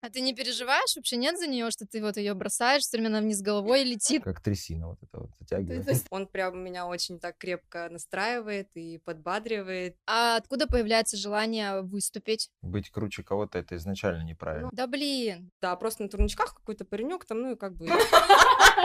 А ты не переживаешь вообще, нет за нее, что ты вот ее бросаешь, все время она вниз головой летит? Как трясина вот это вот затягивает. Он прям меня очень так крепко настраивает и подбадривает. А откуда появляется желание выступить? Быть круче кого-то это изначально неправильно. Да блин. Да, просто на турничках какой-то паренек там, ну и как бы...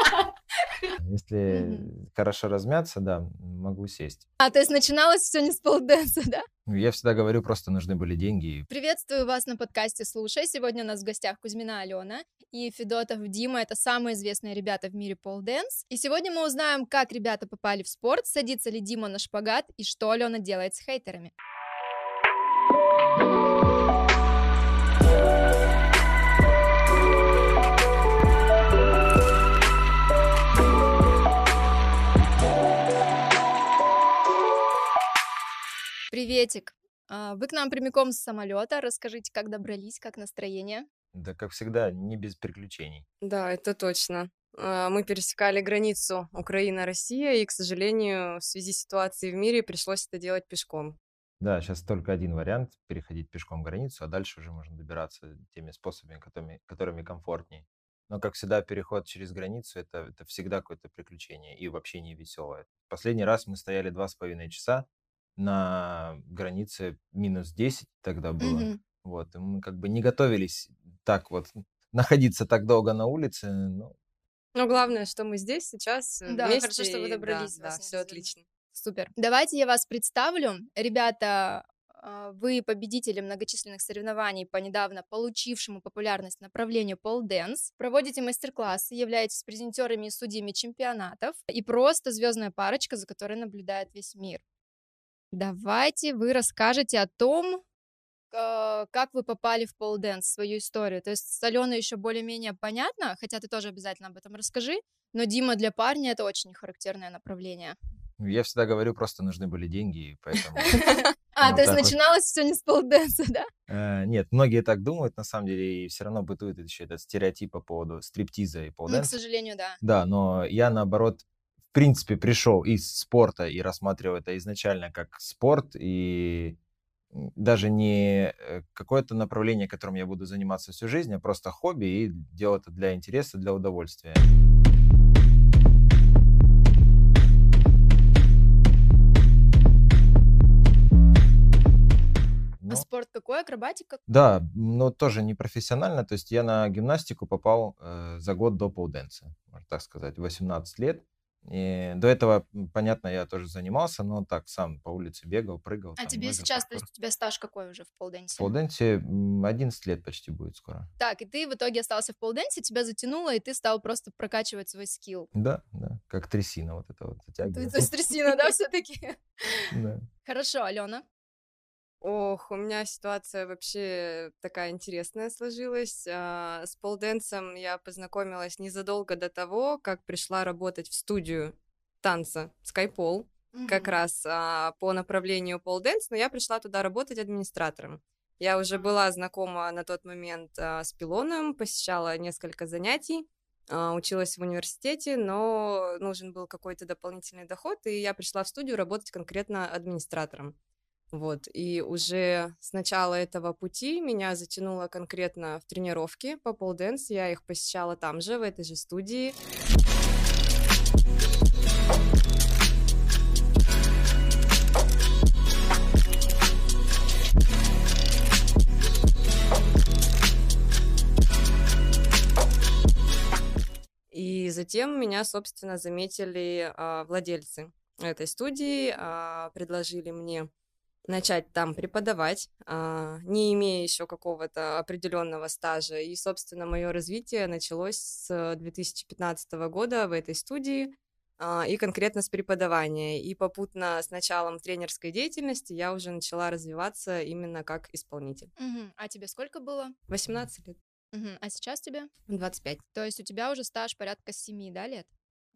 Если хорошо размяться, да, могу сесть. А, то есть начиналось все не с полденса, да? Ну, Я всегда говорю, просто нужны были деньги. Приветствую вас на подкасте «Слушай». Сегодня у нас в гостях Кузьмина Алена и Федотов Дима. Это самые известные ребята в мире полденс. И сегодня мы узнаем, как ребята попали в спорт, садится ли Дима на шпагат и что Алена делает с хейтерами. Приветик. А, Вы к нам прямиком с самолета. Расскажите, как добрались, как настроение? Да, как всегда, не без приключений. Да, это точно. А, Мы пересекали границу Украина-Россия, и, к сожалению, в связи с ситуацией в мире пришлось это делать пешком. Да, сейчас только один вариант – переходить пешком границу, а дальше уже можно добираться теми способами, которыми, которыми комфортнее. Но, как всегда, переход через границу это, – это всегда какое-то приключение и вообще не веселое. Последний раз мы стояли два с половиной часа на границе минус 10 тогда было. Мгм. Вот, и мы как бы не готовились так вот находиться так долго на улице, ну, Но главное, что мы здесь сейчас э, Да, вместе. хорошо, что вы да, добрались, Да, не все отлично. Супер. Давайте я вас представлю. Ребята, а, вы победители многочисленных соревнований по недавно получившему популярность направлению pole dance. Проводите мастер-классы, являетесь presenter ами и судьями чемпионатов и просто звездная парочка, за которой наблюдает весь мир. Давайте вы расскажете о том, как вы попали в pole dance, свою историю. То есть с Аленой еще более-менее понятно, хотя ты тоже обязательно об этом расскажи, но Дима для парня это очень характерное направление. я всегда говорю, просто нужны были деньги, поэтому... А, Вот то есть начиналось все не с pole dance а, да? Э, Нет, многие так думают, на самом деле, и все равно бытует еще этот стереотип по поводу стриптиза и Ну, к pole dance а. сожалению, да. Да, но я, наоборот, в принципе, пришел из спорта и рассматривал это изначально как спорт, и даже не э, какое-то направление, которым я буду заниматься всю жизнь, а просто хобби, и делал это для интереса, для удовольствия. А спорт какой? Акробатика? Да, но тоже не профессионально. То есть я на гимнастику попал э, за год до полденса, можно так сказать, 18 лет. И до этого, понятно, я тоже занимался, но так сам по улице бегал, прыгал. А там, тебе сейчас, то есть у тебя стаж какой уже в В полденсе? полденсе м, 11 лет почти будет скоро. Так, и ты в итоге остался в полденсе, тебя затянуло, и ты стал просто прокачивать свой скилл. Да, да, как трясина вот это вот то есть трясина, да, все-таки? Да. Хорошо, Алена. Ох, у меня ситуация вообще такая интересная сложилась. А, С полденсом я познакомилась незадолго до того, как пришла работать в студию танца Skypole, как раз а, по направлению полденс, но я пришла туда работать администратором. Я уже была знакома на тот момент а, с пилоном, посещала несколько занятий, а, училась в университете, но нужен был какой-то дополнительный доход, и я пришла в студию работать конкретно администратором. Вот, и уже с начала этого пути меня затянуло конкретно в тренировки по полденс. Я их посещала там же, в этой же студии. И затем меня, собственно, заметили а, владельцы этой студии, а, предложили мне начать там преподавать, а, не имея еще какого-то определенного стажа. И, собственно, мое развитие началось с 2015 года в этой студии а, и конкретно с преподавания. И попутно с началом тренерской деятельности я уже начала развиваться именно как исполнитель. Мгм. А тебе сколько было? 18 лет, Мгм. А сейчас тебе? 25. То есть у тебя уже стаж порядка 7, да, лет?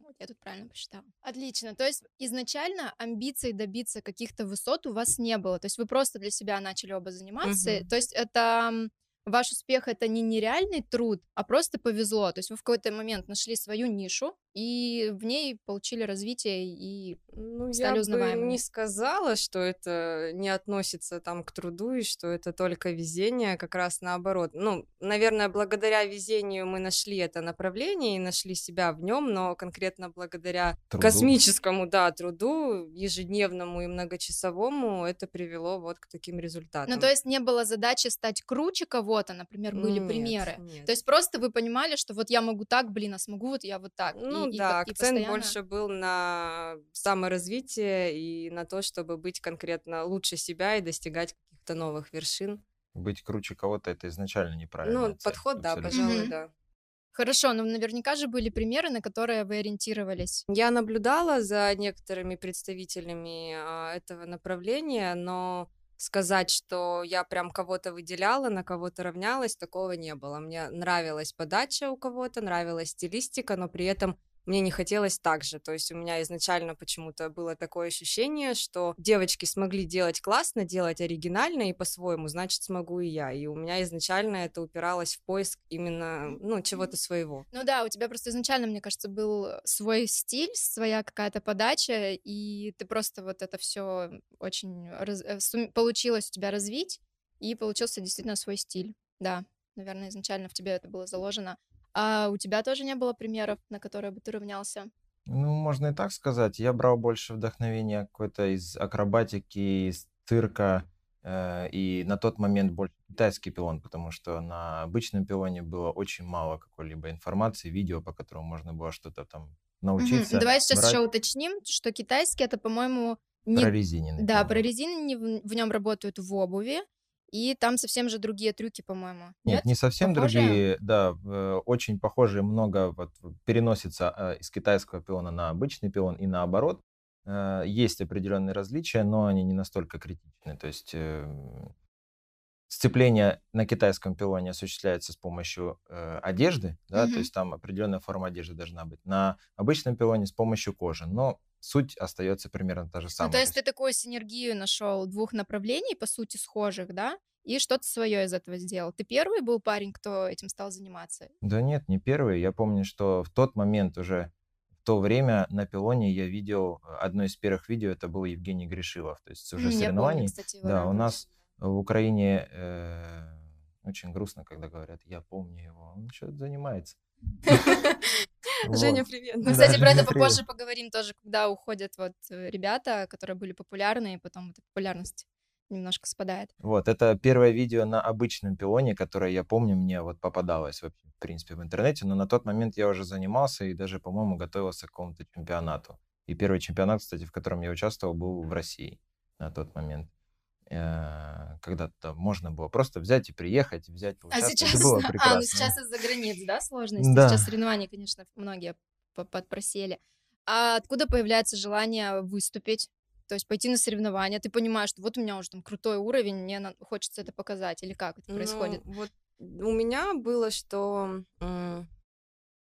Вот я тут правильно посчитала. Отлично. То есть изначально амбиций добиться каких-то высот у вас не было. То есть вы просто для себя начали оба заниматься. Мгм. То есть это ваш успех это не нереальный труд, а просто повезло. То есть вы в какой-то момент нашли свою нишу и в ней получили развитие и Ну, стали я узнаваемыми? бы не сказала, что это не относится там к труду и что это только везение, как раз наоборот. Ну, наверное, благодаря везению мы нашли это направление и нашли себя в нем, но конкретно благодаря Труду. космическому, да, труду, ежедневному и многочасовому, это привело вот к таким результатам. Ну, то есть не было задачи стать круче кого-то, например, были Нет, примеры. нет. То есть просто вы понимали, что вот я могу так, блин, а смогу вот я вот так. И- Ну и да, и акцент постоянно- больше был на саморазвитие и на то, чтобы быть конкретно лучше себя и достигать каких-то новых вершин. Быть круче кого-то это изначально неправильно. Ну, подход, да, абсолютно. пожалуй, Мгм. да. Хорошо, но наверняка же были примеры, на которые вы ориентировались. Я наблюдала за некоторыми представителями а, этого направления, но сказать, что я прям кого-то выделяла, на кого-то равнялась, такого не было. Мне нравилась подача у кого-то, нравилась стилистика, но при этом мне не хотелось так же. То есть у меня изначально почему-то было такое ощущение, что девочки смогли делать классно, делать оригинально и по-своему, значит, смогу и я. И у меня изначально это упиралось в поиск именно, ну, чего-то своего. Ну да, у тебя просто изначально, мне кажется, был свой стиль, своя какая-то подача, и ты просто вот это все очень раз- э, получилось у тебя развить, и получился действительно свой стиль. Да, наверное, изначально в тебе это было заложено. А у тебя тоже не было примеров, на которые бы ты равнялся? Ну, можно и так сказать. Я брал больше вдохновения какой-то из акробатики, из цирка, э, и на тот момент больше китайский пилон, потому что на обычном пилоне было очень мало какой-либо информации, видео, по которому можно было что-то там научиться. Давай сейчас брать. еще уточним, что китайский это, по-моему, не... Прорезиненный Да, пилон. прорезиненные в, в нем работают в обуви, и там совсем же другие трюки, по-моему. Нет, не совсем Похожие? другие, да, э, очень похожие, много вот переносится э, из китайского пилона на обычный пилон и наоборот. Э, Есть определенные различия, но они не настолько критичны. То есть эм, сцепление на китайском пилоне осуществляется с помощью э, одежды, да, Мгм. то есть там определенная форма одежды должна быть. На обычном пилоне с помощью кожи, но суть остается примерно та же Ну, самая. то есть ты такую синергию нашел двух направлений, по сути, схожих, да? И что-то свое из этого сделал. Ты первый был парень, кто этим стал заниматься? Да нет, не первый. Я помню, что в тот момент уже, в то время на пилоне я видел, э, одно из первых видео, это был Евгений Гришилов. То есть уже помню, соревнований. кстати, его, Да, да. у нас в Украине э, очень грустно, когда говорят, я помню его, он что-то занимается. Женя, Вот. привет. Мы, Да, кстати, про Женя, это привет. попозже поговорим тоже, когда уходят вот э, ребята, которые были популярны, и потом эта популярность немножко спадает. Вот, это первое видео на обычном пилоне, которое я помню, мне вот попадалось, в принципе, в интернете, но на тот момент я уже занимался и даже, по-моему, готовился к какому-то чемпионату. И первый чемпионат, кстати, в котором я участвовал, был в России на тот момент. Э, Когда-то можно было просто взять и приехать, взять, А сейчас, Это было а, ну сейчас из-за границ, да, сложности? Да. Сейчас соревнования, конечно, многие по- подпросели. А откуда появляется желание выступить? То есть пойти на соревнования, ты понимаешь, что вот у меня уже там крутой уровень, мне хочется это показать, или как это происходит? Ну, вот у меня было, что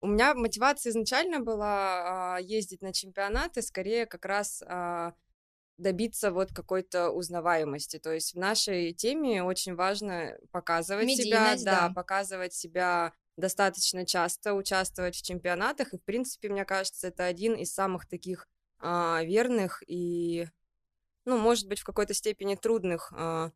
у меня мотивация изначально была а, ездить на чемпионаты, скорее как раз а, добиться вот какой-то узнаваемости. То есть в нашей теме очень важно показывать себя, Медийность, да, да. показывать себя достаточно часто, участвовать в чемпионатах. И, в принципе, мне кажется, это один из самых таких а, верных и, ну, может быть, в какой-то степени трудных а,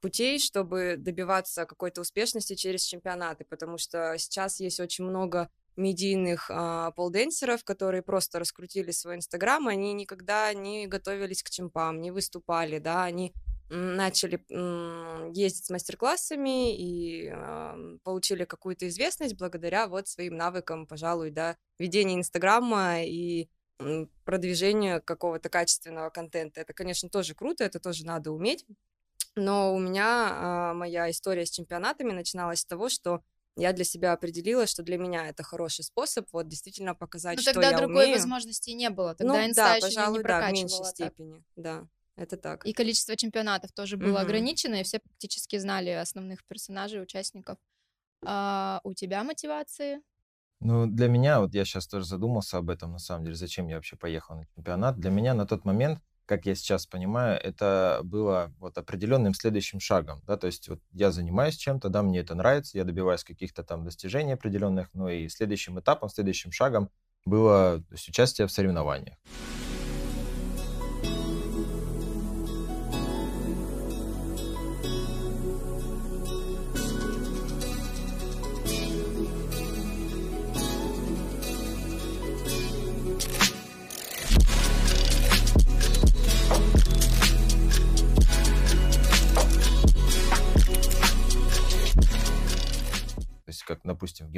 путей, чтобы добиваться какой-то успешности через чемпионаты, потому что сейчас есть очень много медийных а, полденсеров, которые просто раскрутили свой инстаграм, они никогда не готовились к чемпам, не выступали, да, они начали ездить с мастер-классами и а, получили какую-то известность благодаря вот своим навыкам, пожалуй, да, ведения инстаграма и продвижению какого-то качественного контента. Это, конечно, тоже круто, это тоже надо уметь. Но у меня а, моя история с чемпионатами начиналась с того, что я для себя определила, что для меня это хороший способ вот действительно показать, Ну что тогда я другой умею. возможности не было, тогда ну инста да, еще пожалуй, не да, в меньшей так. степени, да, это так. И количество чемпионатов тоже было Мгм. ограничено, и все практически знали основных персонажей, участников. А у тебя мотивации? Ну, для меня, вот я сейчас тоже задумался об этом, на самом деле, зачем я вообще поехал на чемпионат. Для меня на тот момент, как я сейчас понимаю, это было вот определенным следующим шагом, да, то есть вот я занимаюсь чем-то, да, мне это нравится, я добиваюсь каких-то там достижений определенных, но и следующим этапом, следующим шагом было есть, участие в соревнованиях.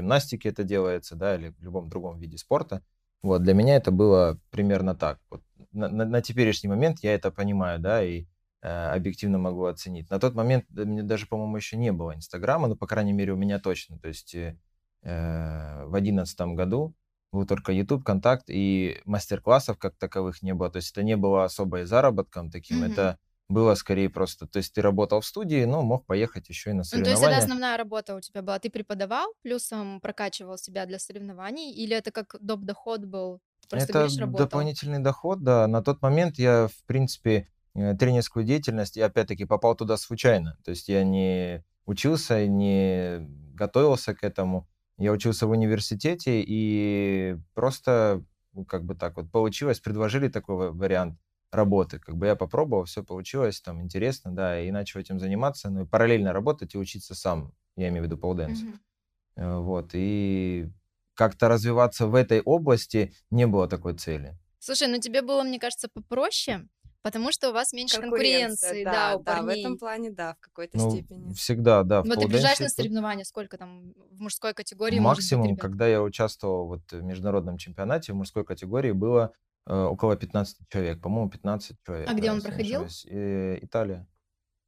Гимнастике это делается, да, или в любом другом виде спорта. Вот, для меня это было примерно так. Вот, на, на, на теперешний момент я это понимаю, да, и э, объективно могу оценить. На тот момент мне даже, по-моему, еще не было Инстаграма, ну, по крайней мере, у меня точно. То есть э, э в одиннадцатом году был только YouTube, контакт, и мастер-классов как таковых не было. То есть это не было особо заработком таким, mm-hmm. это было скорее просто, то есть ты работал в студии, но мог поехать еще и на соревнования. Ну, то есть это основная работа у тебя была, ты преподавал, плюсом прокачивал себя для соревнований, или это как доп. доход был? Просто это говоришь, дополнительный доход, да. На тот момент я, в принципе, э, тренерскую деятельность, я опять-таки попал туда случайно. То есть я не учился, не готовился к этому. Я учился в университете, и просто, ну, как бы так вот получилось, предложили такой вариант работы. Как бы я попробовал, все получилось, там интересно, да, и начал этим заниматься, ну и параллельно работать и учиться сам, я имею в виду полденс. Mm-hmm. Вот, и как-то развиваться в этой области не было такой цели. Слушай, ну тебе было, мне кажется, попроще, Потому что у вас меньше конкуренции, да, да, у да, парней. в этом плане, да, в какой-то ну, степени. Всегда, да. Вот ты приезжаешь на соревнования, сколько там в мужской категории? Максимум, быть, когда я участвовал вот в международном чемпионате в мужской категории было э, около 15 человек, по-моему, 15 человек. А где он проходил? Э, Италия.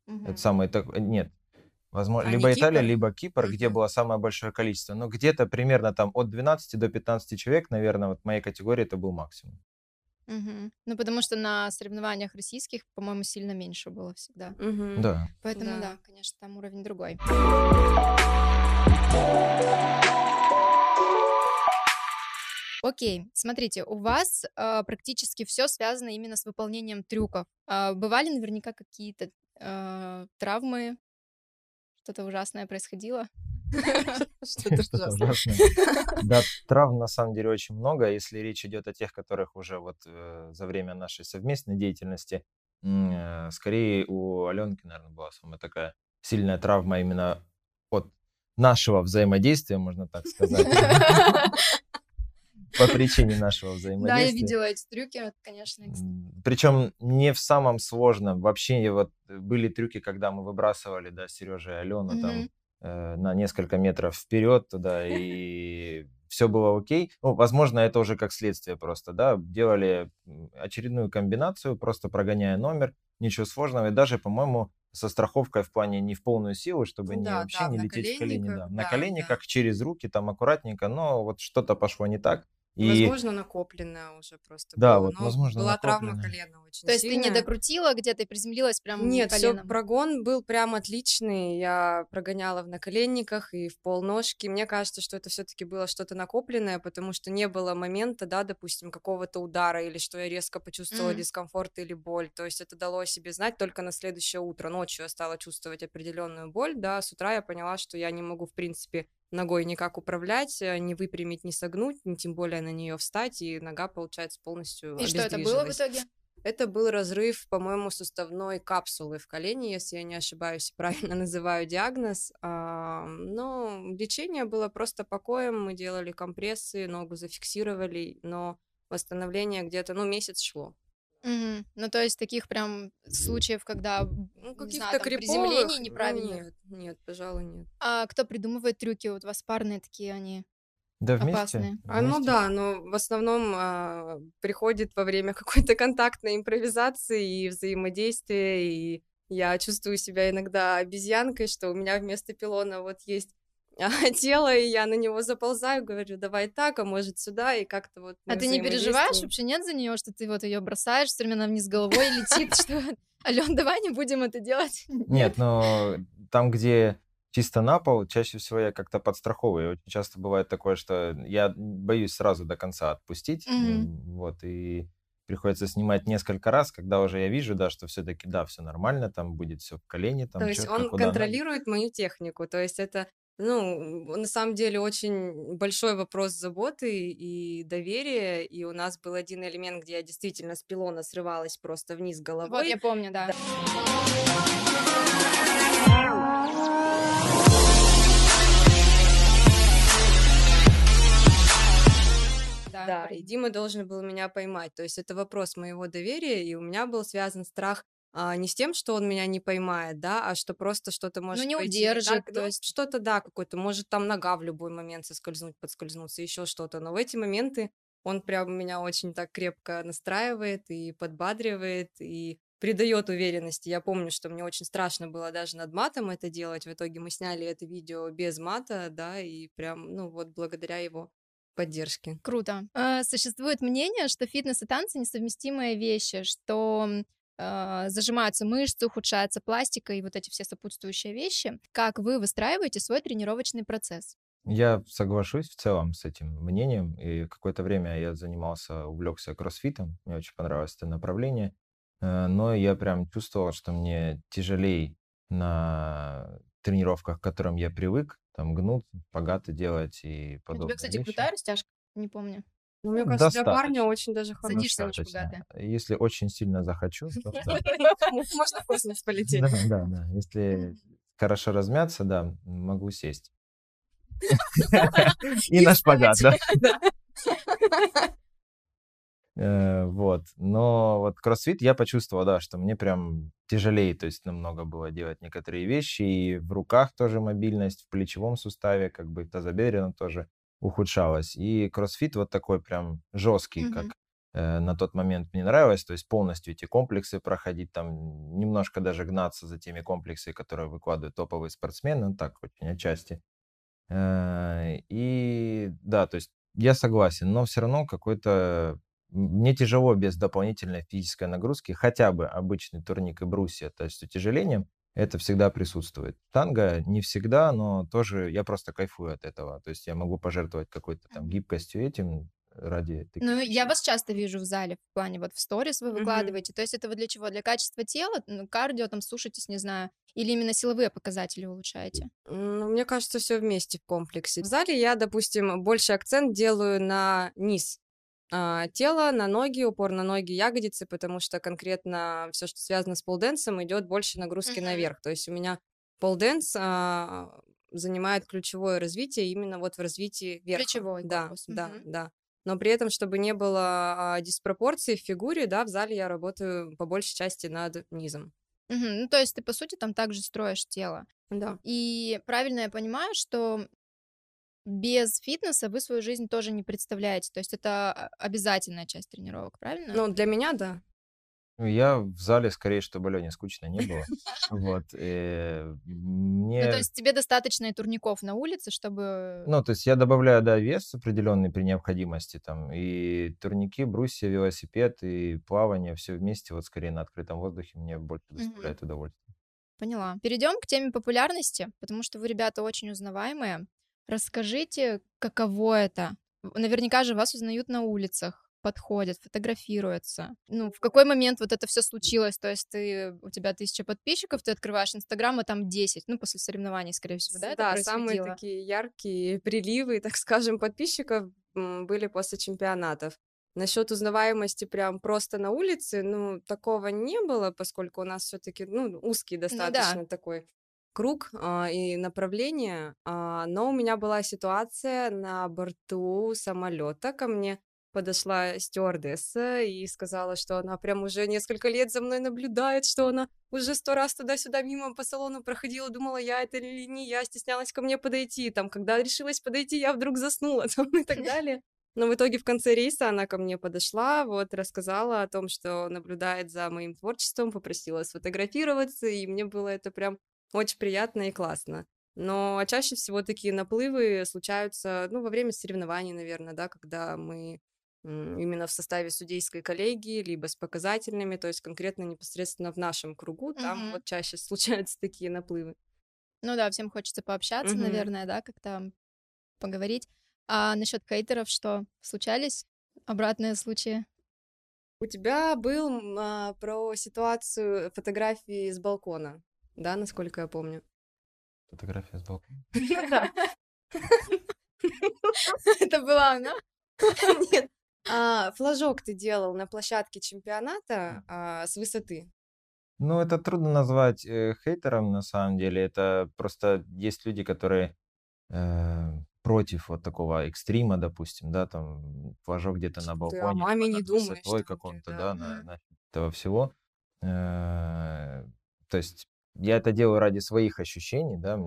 Угу. Это самое, так, нет, Возможно, а либо Италия, Кипр? либо Кипр, где было самое большое количество. Но где-то примерно там от 12 до 15 человек, наверное, вот в моей категории это был максимум. Мгм. Ну, потому что на соревнованиях российских, по-моему, сильно меньше было всегда. Мгм. Да. Поэтому Да. да, конечно, там уровень другой. Окей, смотрите, у вас а, практически все связано именно с выполнением трюков. А, бывали наверняка какие-то а, травмы, что-то ужасное происходило? Что-то ужасное. Да, травм на самом деле очень много. Если речь идет о тех, которых уже вот э, за время нашей совместной деятельности, э, скорее у Аленки, наверное, была самая такая сильная травма именно от нашего взаимодействия, можно так сказать. По причине нашего взаимодействия. Да, я видела эти трюки, конечно. Причем не в самом сложном. Вообще вот были трюки, когда мы выбрасывали, да, Сережа и Алену там Э, на несколько метров вперед туда, и все было окей. Ну, возможно, это уже как следствие просто, да, делали очередную комбинацию, просто прогоняя номер, ничего сложного, и даже, по-моему, со страховкой в плане не в полную силу, чтобы да, не вообще да, не лететь в колени, да. На да, коленниках, да. через руки, там аккуратненько, но вот что-то пошло не так. И... Возможно, накопленная уже просто. Да, было. вот, возможно, Была травма колена очень То есть ты не докрутила где-то и приземлилась прямо Нет, все, прогон был прям отличный. Я прогоняла в наколенниках и в полножки. Мне кажется, что это все таки было что-то накопленное, потому что не было момента, да, допустим, какого-то удара или что я резко почувствовала mm. дискомфорт или боль. То есть это дало о себе знать только на следующее утро. Ночью я стала чувствовать определенную боль, да, с утра я поняла, что я не могу, в принципе, ногой никак управлять, э, не выпрямить, не согнуть, не тем более на нее встать, и нога, получается, полностью И что это было в итоге? Это был разрыв, по-моему, суставной капсулы в колене, если я не ошибаюсь, правильно называю диагноз. А, но лечение было просто покоем, мы делали компрессы, ногу зафиксировали, но восстановление где-то, ну, месяц шло. Угу. Ну, то есть таких прям случаев, когда ну, каких-то приземлений неправильно. Нет, нет, пожалуй, нет. А кто придумывает трюки? Вот у вас парные такие они. Да, вместе. Опасные. А, ну да, но в основном а, приходит во время какой-то контактной импровизации и взаимодействия, и я чувствую себя иногда обезьянкой, что у меня вместо пилона вот есть тело, и я на него заползаю, говорю, давай так, а может сюда, и как-то вот... А ты не переживаешь вообще, нет за нее, что ты вот ее бросаешь, все время вниз головой летит, что Ален, давай не будем это делать? Нет, но там, где чисто на пол, чаще всего я как-то подстраховываю. Очень часто бывает такое, что я боюсь сразу до конца отпустить, вот, и приходится снимать несколько раз, когда уже я вижу, да, что все-таки, да, все нормально, там будет все в колене. Там, то есть он контролирует надо. мою технику, то есть это ну, на самом деле, очень большой вопрос заботы и доверия. И у нас был один элемент, где я действительно с пилона срывалась просто вниз головой. Вот, я помню, да. да. Да, и Дима должен был меня поймать. То есть это вопрос моего доверия, и у меня был связан страх а, не с тем, что он меня не поймает, да, а что просто что-то может ну, не пойти удержит, так, то ну, есть... что-то, да, какой-то, может там нога в любой момент соскользнуть, подскользнуться, еще что-то, но в эти моменты он прям меня очень так крепко настраивает и подбадривает, и придает уверенности. Я помню, что мне очень страшно было даже над матом это делать. В итоге мы сняли это видео без мата, да, и прям, ну вот, благодаря его поддержке. Круто. А, существует мнение, что фитнес и танцы несовместимые вещи, что зажимаются мышцы, ухудшается пластика и вот эти все сопутствующие вещи. Как вы выстраиваете свой тренировочный процесс? Я соглашусь в целом с этим мнением. И какое-то время я занимался, увлекся кроссфитом. Мне очень понравилось это направление. Э, но я прям чувствовал, что мне тяжелее на тренировках, к которым я привык, там гнут, погаты делать и подобное. У тебя, кстати, вещи. крутая растяжка, не помню. Ну, мне кажется, Достаточно. для парня очень даже хорошо. Садишься очень богатая. Если очень сильно захочу, то Можно в космос полететь. Да, да, да. Если хорошо размяться, да, могу сесть. И на шпагат, да. Э, вот. Но вот кроссфит я почувствовал, да, что мне прям тяжелее, то есть намного было делать некоторые вещи, и в руках тоже мобильность, в плечевом суставе, как бы тазобедренно тоже ухудшалась. И кроссфит вот такой прям жесткий, mm-hmm. как э, на тот момент мне нравилось, то есть полностью эти комплексы проходить, там немножко даже гнаться за теми комплексами, которые выкладывают топовые спортсмены, ну так, очень отчасти. Э, и да, то есть я согласен, но все равно какой-то мне тяжело без дополнительной физической нагрузки, хотя бы обычный турник и брусья, то есть утяжелением, это всегда присутствует. Танго не всегда, но тоже я просто кайфую от этого. То есть я могу пожертвовать какой-то там гибкостью этим ради таких Ну, я вас часто вижу в зале, в плане вот в сторис вы выкладываете. То есть это вы для чего? Для качества тела? Ну, кардио там сушитесь, не знаю. Или именно силовые показатели улучшаете? Ну, мне кажется, все вместе в комплексе. В зале я, допустим, больше акцент делаю на низ а, тело, на ноги, упор на ноги, ягодицы, потому что конкретно все, что связано с полденсом, идет больше нагрузки mm-hmm. наверх. То есть у меня полденс а, занимает ключевое развитие именно вот в развитии верха. Ключевой да, корпус. Да, mm-hmm. да, Но при этом, чтобы не было а, диспропорции в фигуре, да, в зале я работаю по большей части над низом. Угу. Ну, то есть ты, по сути, там также строишь тело. Да. И правильно я понимаю, что без фитнеса вы свою жизнь тоже не представляете. То есть это а, обязательная часть тренировок, правильно? Ну, для меня, да. Ну, я в зале скорее, чтобы Лене скучно не было. Вот. Э, мне... Ну, то есть тебе достаточно и турников на улице, чтобы... Ну, то есть я добавляю, да, вес определенный при необходимости, там, и турники, брусья, велосипед, и плавание, все вместе, вот скорее на открытом воздухе мне больше доставляет удовольствие. Поняла. Перейдем к теме популярности, потому что вы, ребята, очень узнаваемые. Расскажите, каково это? Наверняка же вас узнают на улицах, подходят, фотографируются. Ну, в какой момент вот это все случилось? То есть ты, у тебя тысяча подписчиков, ты открываешь Инстаграм, а там 10, ну, после соревнований, скорее всего, да? Да, самые такие яркие приливы, так скажем, подписчиков были после чемпионатов. Насчет узнаваемости прям просто на улице, ну, такого не было, поскольку у нас все-таки, ну, узкий достаточно ну, да. такой круг а, и направление, а, но у меня была ситуация на борту самолета. Ко мне подошла стюардесса и сказала, что она прям уже несколько лет за мной наблюдает, что она уже сто раз туда-сюда мимо по салону проходила, думала, я это или не я, стеснялась ко мне подойти, там, когда решилась подойти, я вдруг заснула, там, и так далее. Но в итоге в конце рейса она ко мне подошла, вот, рассказала о том, что наблюдает за моим творчеством, попросила сфотографироваться, и мне было это прям очень приятно и классно. Но чаще всего такие наплывы случаются, ну, во время соревнований, наверное, да, когда мы именно в составе судейской коллегии, либо с показательными, то есть конкретно непосредственно в нашем кругу, там угу. вот чаще случаются такие наплывы. Ну да, всем хочется пообщаться, угу. наверное, да, как-то поговорить. А насчет хейтеров что? Случались обратные случаи? У тебя был а, про ситуацию фотографии с балкона да, насколько я помню. Фотография с балкона. Это была она? Нет. А, флажок ты делал на площадке чемпионата а, с высоты. Ну, это трудно назвать э, хейтером, на самом деле. Это просто есть люди, которые э, против вот такого экстрима, допустим, да, там флажок где-то на балконе. Ты о маме не думаешь. Каком-то, да, на, этого всего. Э, то есть я это делаю ради своих ощущений, да,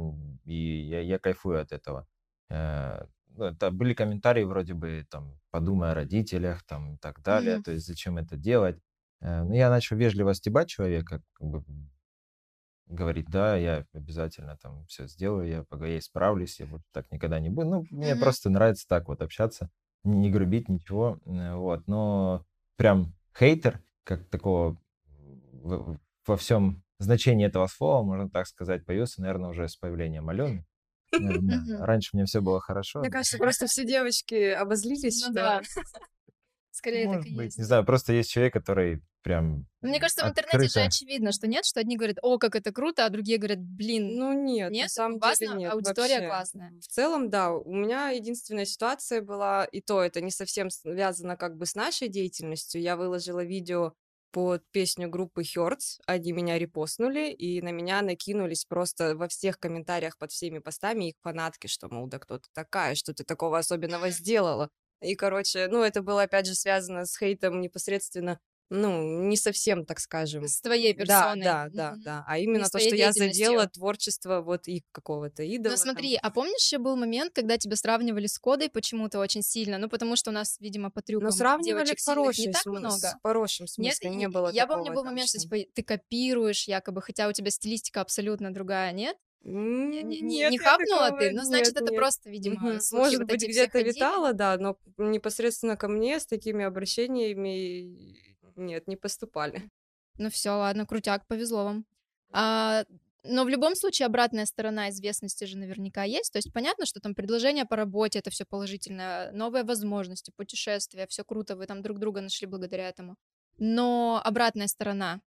и я, я кайфую от этого. Э, ну, это были комментарии вроде бы, там, подумай о родителях, там, и так далее, Мгм. то есть зачем это делать. Э, Ну, я начал вежливо стебать человека, как бы говорить, да, я обязательно там все сделаю, я, я исправлюсь, я вот так никогда не буду. Ну, мне Мгм. просто нравится так вот общаться, не, грубить, ничего, э, вот. Но прям хейтер, как такого во всем значении этого слова, можно так сказать, появился, наверное, уже с появлением Алены. Наверное. Раньше мне все было хорошо. Мне кажется, просто все девочки обозлились, Ну что да. Скорее так Может и быть, есть. не знаю, просто есть человек, который прям Мне кажется, в интернете же открыто. очевидно, что нет, что одни говорят, о, как это круто, а другие говорят, блин, Ну нет, на нет, самом у вас деле на- нет. аудитория вообще. классная. В целом, да, у меня единственная ситуация была, и то это не совсем связано как бы с нашей деятельностью. Я выложила видео под песню группы Hertz, они меня репостнули, и на меня накинулись просто во всех комментариях под всеми постами их фанатки, что, мол, да кто ты такая, что ты такого особенного сделала. И, короче, ну, это было, опять же, связано с хейтом непосредственно, ну, не совсем, так скажем. С твоей Да, персоной. да, да, Мгм. да. А именно то, что я задела творчество вот их какого-то идола. Ну там. смотри, а помнишь, еще был момент, когда тебя сравнивали с Кодой почему-то очень сильно? Ну, потому что у нас, видимо, по трюкам Но сравнивали в хорошем, не так см- много. с хорошем Нет, смысле, и- не было я такого помню, был там, момент, что что- типа ты копируешь якобы, хотя у тебя стилистика абсолютно другая, нет? Не, не- нет, не я хапнула ты? Ну, значит, нет, это нет. просто, видимо, Может вот быть, где-то витало, да, но непосредственно ко мне с такими обращениями нет, не поступали. Ну все, ладно, крутяк, повезло вам. А, но в любом случае обратная сторона известности же наверняка есть. То есть понятно, что там предложения по работе, это все положительно, новые возможности, путешествия, все круто, вы там друг друга нашли благодаря этому. Но обратная сторона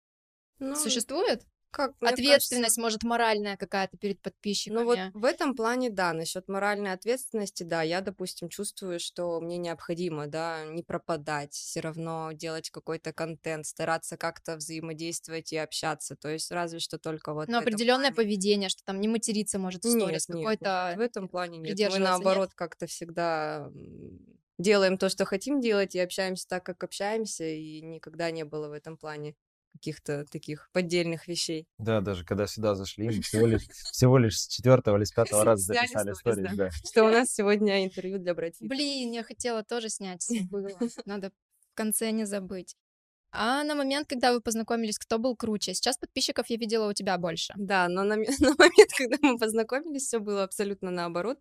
Ну, существует? Как Ответственность, кажется, может, моральная какая-то перед подписчиками. Ну вот в этом плане, да, насчет моральной ответственности, да, я, допустим, чувствую, что мне необходимо, да, не пропадать, все равно делать какой-то контент, стараться как-то взаимодействовать и общаться, то есть разве что только вот Но этом определенное плане. поведение, что там не материться может в сторис, какой-то... нет, в этом плане нет. Мы придерживаться, нет? наоборот как-то всегда делаем то, что хотим делать, и общаемся так, как общаемся, и никогда не было в этом плане каких-то таких поддельных вещей. Да, даже когда сюда зашли, мы всего лишь, всего лишь с четвертого или с пятого раза записали сторис, да. да. Что у нас сегодня интервью для братьев. Блин, я хотела тоже снять, забыла. Надо в конце не забыть. А на момент, когда вы познакомились, кто был круче? Сейчас подписчиков я видела у тебя больше. Да, но на, на момент, когда мы познакомились, все было абсолютно наоборот.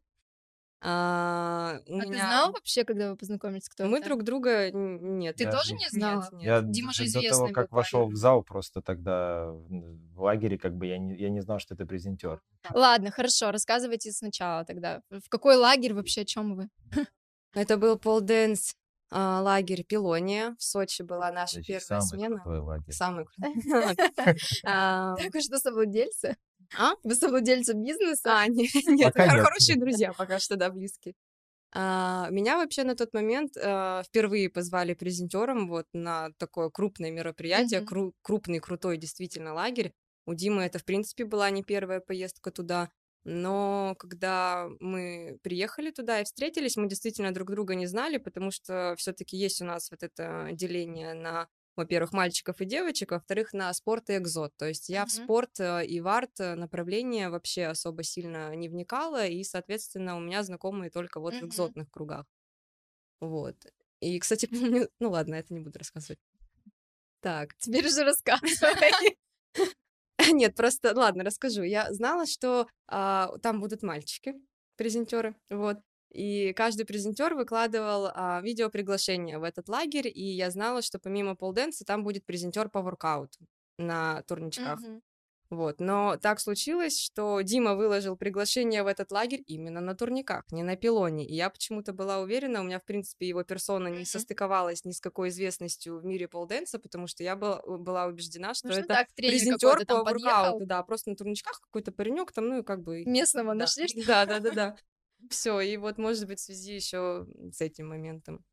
А, у А ты меня- знал вообще, когда вы познакомились, кто Мы это? друг друга нет. Ты Я- тоже не Нет, знала? нет. Я Дима же до- до известный того, был как парень. вошел в зал, просто тогда в лагере, как бы я не, я не знал, что это презентер. Ладно, хорошо, рассказывайте сначала тогда. В какой лагерь вообще, о чем вы? Это был полденс а, лагерь Пилония. В Сочи была наша Значит, первая самый смена. крутой лагерь. Самый крутой. А, Так, вы что, совладельцы? А? Вы совладельцы бизнеса? А, не- нет, Пока хор- нет. хорошие друзья пока что, да, близкие. А, Меня вообще на тот момент а, впервые позвали презентером вот на такое крупное мероприятие, Мгм. кру- крупный, крутой действительно лагерь. У Димы это, в принципе, была не первая поездка туда, но когда мы приехали туда и встретились, мы действительно друг друга не знали, потому что все-таки есть у нас вот это деление на во-первых, мальчиков и девочек, во-вторых, на спорт и экзот. То есть я в Мгм. спорт э, и в арт э, направление вообще особо сильно не вникала, и, соответственно, у меня знакомые только вот в Мгм. экзотных кругах. Вот. И, кстати, помню... Ну ладно, это не буду рассказывать. Так. Теперь уже рассказывай. Нет, просто, ладно, расскажу. Я знала, что а, там будут мальчики, презентеры, вот. И каждый презентер выкладывал а, видео приглашение в этот лагерь, и я знала, что помимо полденса там будет презентер по воркауту на турничках. Мгм. Вот. Но так случилось, что Дима выложил приглашение в этот лагерь именно на турниках, не на пилоне. И я почему-то была уверена, у меня, в принципе, его персона не Мгм. состыковалась ни с какой известностью в мире полденса, потому что я была, была убеждена, что Ну, что это так, презентер по воркауту, да, просто на турничках какой-то паренек там, ну и как бы... местного да. нашли, что Да, да, да, да. Все, и вот, может быть, в связи еще с этим моментом.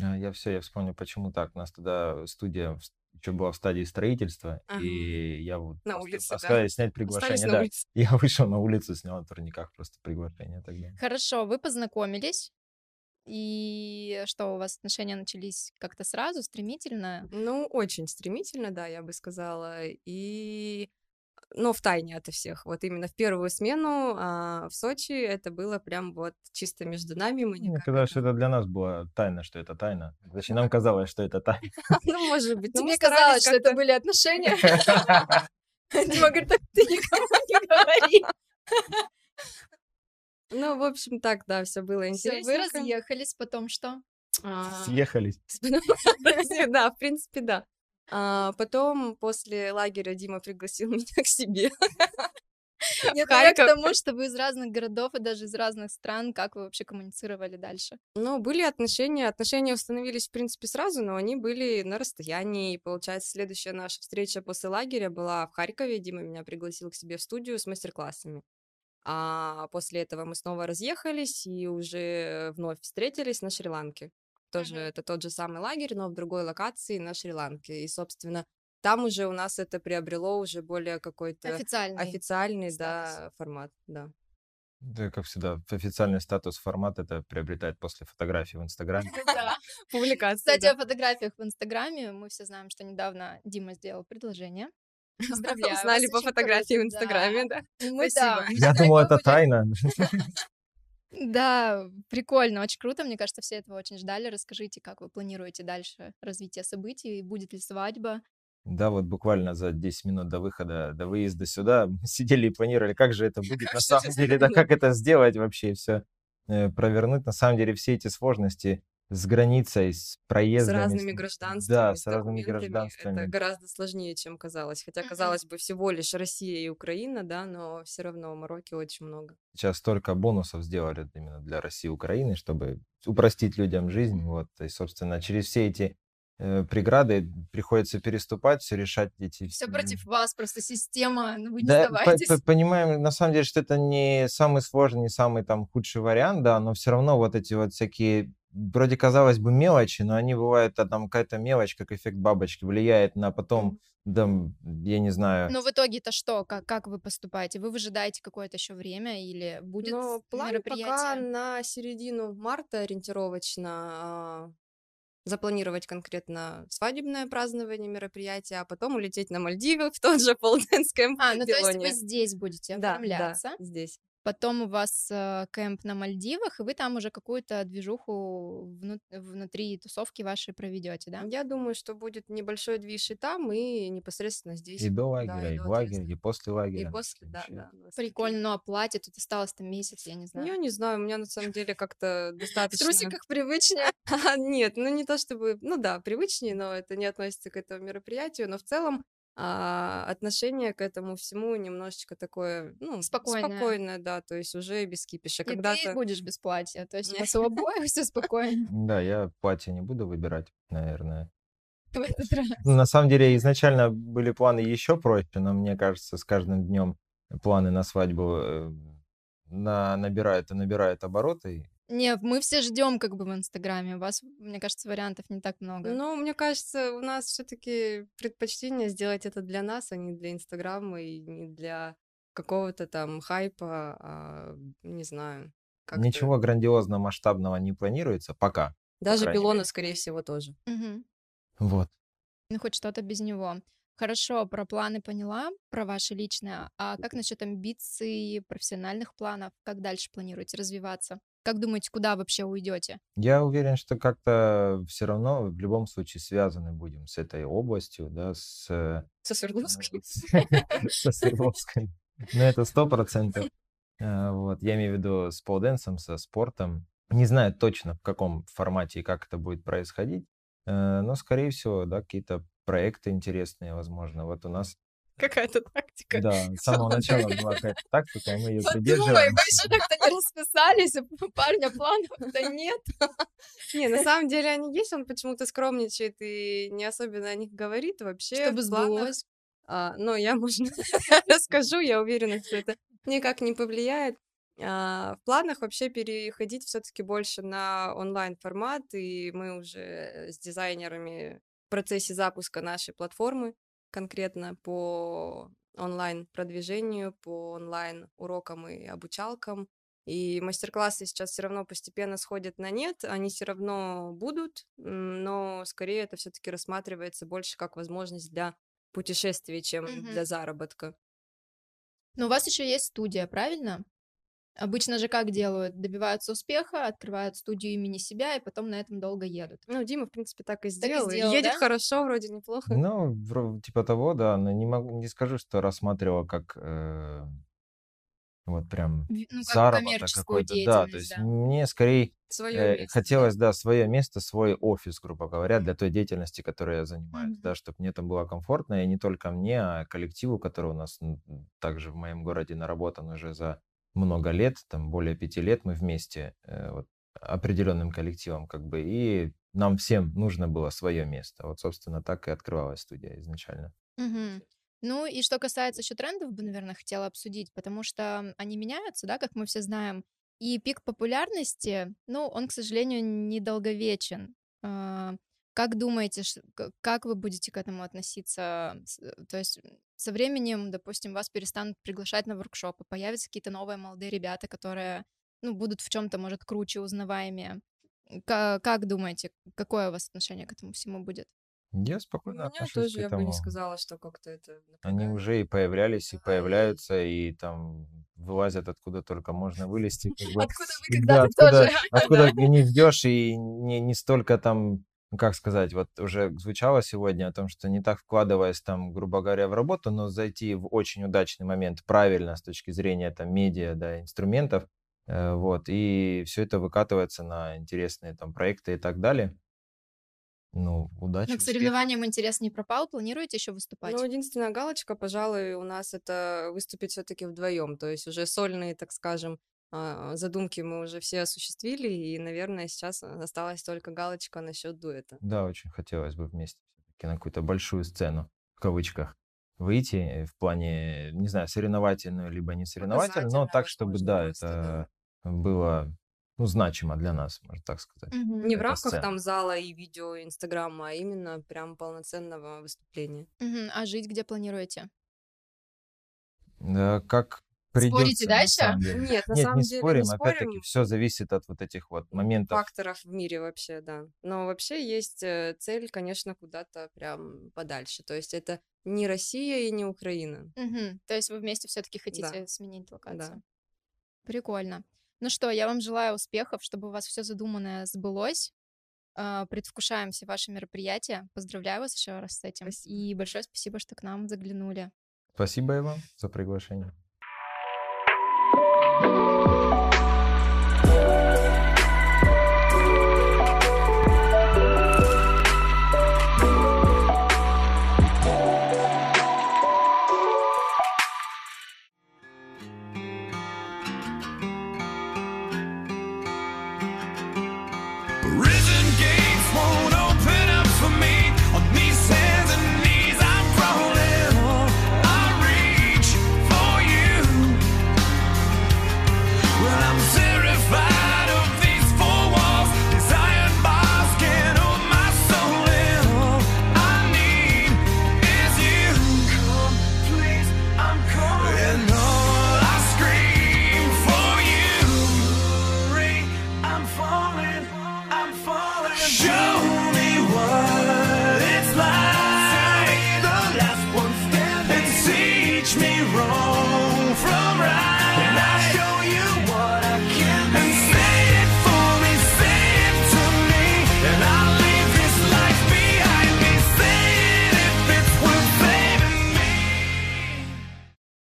А, Я все, я вспомнил, почему так. У нас тогда студия еще была в стадии строительства, Ага. и я вот На улице, да? сказали снять приглашение. Да, улице. я вышел на улицу, снял на турниках просто приглашение тогда. Хорошо, вы познакомились. И что, у вас отношения начались как-то сразу, стремительно? Ну, очень стремительно, да, я бы сказала. И но в тайне ото всех. Вот именно в первую смену а, в Сочи это было прям вот чисто между нами. Мы Мне никак казалось, что это... для нас было тайна, что это тайна. Точнее, нам казалось, что это тайна. Ну, может быть. Тебе старались казалось, что это были отношения? Дима говорит, так ты никому не говори. Ну, в общем, так, да, все было Всё, вы интересно. разъехались, потом что? Съехались. Да, в принципе, да. А, потом, после лагеря, Дима пригласил меня к себе. Нет, я к тому, что вы из разных городов и даже из разных стран, как вы вообще коммуницировали дальше? Ну, были отношения. Отношения установились, в принципе, сразу, но они были на расстоянии. И, получается, следующая наша встреча после лагеря была в Харькове. Дима меня пригласил к себе в студию с мастер-классами. А после этого мы снова разъехались и уже вновь встретились на Шри-Ланке. Тоже Мгм. это тот же самый лагерь, но в другой локации на Шри-Ланке. И, собственно, там уже у нас это приобрело уже более какой-то Официальный. официальный, статус. да, формат, да. Да, как всегда, официальный статус формат это приобретает после фотографии в Инстаграме. Публикация, Кстати, о фотографиях в Инстаграме. Мы все знаем, что недавно Дима сделал предложение. Поздравляю Узнали по фотографии в Инстаграме, да. И мы, Спасибо. да, мы Я так думал, это будем- тайна. Да, прикольно, очень круто. Мне кажется, все этого очень ждали. Расскажите, как вы планируете дальше развитие событий? Будет ли свадьба? Да, вот буквально за 10 минут до выхода, до выезда сюда мы сидели и планировали, как же это будет на самом деле, да, как это сделать вообще, все провернуть. На самом деле все эти сложности с границей, с С проездами. разными с- гражданствами, Да, с с разными гражданствами. Это гораздо сложнее, чем казалось. Хотя, казалось бы, всего лишь Россия и Украина, да, но все равно в Марокко очень много. Сейчас столько бонусов сделали именно для России и Украины, чтобы упростить людям жизнь. Вот, и, собственно, через все эти э, преграды приходится переступать, все решать эти... Все против вас, просто система, ну вы не Да, по- сдавайтесь. по- понимаем, на самом деле, что это не самый сложный, не самый там худший вариант, да, но все равно вот эти вот всякие, вроде казалось бы, мелочи, но они бывают, а там какая-то мелочь, как эффект бабочки, влияет на потом, да, я не знаю, Но в итоге-то что? Как, как вы поступаете? Вы выжидаете какое-то еще время или будет Но план пока мероприятие? на середину марта ориентировочно а, запланировать конкретно свадебное празднование мероприятия, а потом улететь на Мальдивы в тот же Полденс А, ну то есть вы здесь будете Да, да, оформляться, здесь. Потом у вас э, кемп на Мальдивах, и вы там уже какую-то движуху вну- внутри тусовки вашей проведете, да? Я думаю, что будет небольшой движ и там, и непосредственно здесь. и до да, лагеря, и и до в лагере, и после И лагеря. после, да, да. Прикольно, ну а платье тут осталось там месяц, я не такие- знаю. Я не знаю, у меня на самом деле как-то В достаточно... трусиках привычнее. Нет, ну не то чтобы, ну да, привычнее, но это не относится к этому мероприятию, но в целом а, отношение к этому всему немножечко такое, ну, Спокойное. спокойное, да, то есть уже без кипиша. И ты Когда-то будешь без платья, то есть у Не. вас у обоих все спокойно Да, я платье не буду выбирать, наверное. в этот раз. Ну, На самом деле, изначально были планы еще проще, но мне кажется, с каждым днем планы на свадьбу э, на, набирают и набирают обороты. Не, мы все ждем как бы в Инстаграме. У вас, мне кажется, вариантов не так много. Ну, мне кажется, у нас все-таки предпочтение сделать это для нас, а не для Инстаграма и не для какого-то там хайпа, а, не знаю. как-то. Ничего грандиозно масштабного не планируется пока. Даже крайней пилона, мере. скорее всего, тоже. Мгм. Вот. Ну, хоть что-то без него. Хорошо, про планы поняла, про ваши личные. А как насчет амбиций, профессиональных планов? Как дальше планируете развиваться? Как думаете, куда вообще уйдете? Я уверен, что как-то все равно в любом случае связаны будем с этой областью, да, с... э, Со Свердловской. со Свердловской. Ну, это сто процентов. А, Вот, я имею в виду с полденсом, со спортом. Не знаю точно, в каком формате и как это будет происходить, э, но, скорее всего, да, какие-то проекты интересные, возможно. Вот у нас, Какая-то тактика. да, с самого начала была какая-то тактика, и мы ее Подумай, придерживаем. вы еще как-то не расписались, у парня планов-то нет. Не, на самом деле они есть, он почему-то скромничает и не особенно о них говорит вообще. Чтобы сбылось. А, но я, можно, расскажу, я уверена, что это никак не повлияет. А, в планах вообще переходить все-таки больше на онлайн-формат, и мы уже с дизайнерами в процессе запуска нашей платформы конкретно по онлайн-продвижению, по онлайн-урокам и обучалкам. И мастер-классы сейчас все равно постепенно сходят на нет, они все равно будут, но скорее это все-таки рассматривается больше как возможность для путешествий, чем Мгм. для заработка. Но у вас еще есть студия, правильно? Обычно же как делают? Добиваются успеха, открывают студию имени себя, и потом на этом долго едут. Ну, Дима, в принципе, так и сделал. и сделал, Едет да? хорошо, вроде неплохо. Ну, типа того, да, но не могу, не скажу, что рассматривал как э, вот прям Ну, как заработок какой-то, да, то есть да. мне скорее Свое э, хотелось, да, свое место, свой офис, грубо говоря, для той деятельности, которой я занимаюсь, Мгм. да, чтобы мне там было комфортно, и не только мне, а коллективу, который у нас также в моем городе наработан уже за много лет, там более пяти лет мы вместе, э, вот, определенным коллективом, как бы, и нам всем нужно было свое место. Вот, собственно, так и открывалась студия изначально. Мгм. Ну и что касается еще трендов, бы, наверное, хотела обсудить, потому что они меняются, да, как мы все знаем. И пик популярности, ну, он, к сожалению, недолговечен. А, Как думаете, как вы будете к этому относиться? Э, То есть со временем, допустим, вас перестанут приглашать на воркшопы, появятся какие-то новые молодые ребята, которые, ну, будут в чем-то, может, круче, узнаваемее. Ка- Как думаете, какое у вас отношение к этому всему будет? Я У спокойно меня отношусь тоже к я бы не этому. сказала, что как-то это Они напрягает. уже и появлялись, и Да, и- появляются, и там вылазят откуда только можно вылезти. как бы. Откуда вы Да, когда-то откуда, тоже. откуда не ждешь, и не, не столько там, ну, как сказать, вот уже звучало сегодня о том, что не так вкладываясь там, грубо говоря, в работу, но зайти в очень удачный момент правильно с точки зрения там медиа, да, инструментов, э, вот, и все это выкатывается на интересные там проекты и так далее. Ну, удачи, Но к успехов. соревнованиям интерес не пропал. Планируете еще выступать? Ну, единственная галочка, пожалуй, у нас это выступить все-таки вдвоем. То есть уже сольные, так скажем, задумки мы уже все осуществили, и, наверное, сейчас осталась только галочка насчет дуэта. Да, очень хотелось бы вместе все-таки на какую-то большую сцену, в кавычках, выйти в плане, не знаю, соревновательную, либо не соревновательную, но так, чтобы, да, просто, это было, ну, значимо для нас, можно так сказать. Мгм. Не в рамках сцена. там зала и видео, и инстаграма, а именно прям полноценного выступления. Мгм. А жить где планируете? Да, как придется, на дальше? самом деле. Нет, на Нет, самом не деле спорим, не опять-таки, спорим. все зависит от вот этих вот моментов. факторов в мире вообще, да. Но вообще есть э, цель, конечно, куда-то прям подальше. То есть это не Россия и не Украина. Мгм. То есть вы вместе все-таки хотите Да. сменить Да. локацию? Прикольно. Ну что, я вам желаю успехов, чтобы у вас все задуманное сбылось. А, Предвкушаем все ваши мероприятия. Поздравляю вас еще раз с этим. Спасибо. И большое спасибо, что к нам заглянули. Спасибо и вам за приглашение. thank you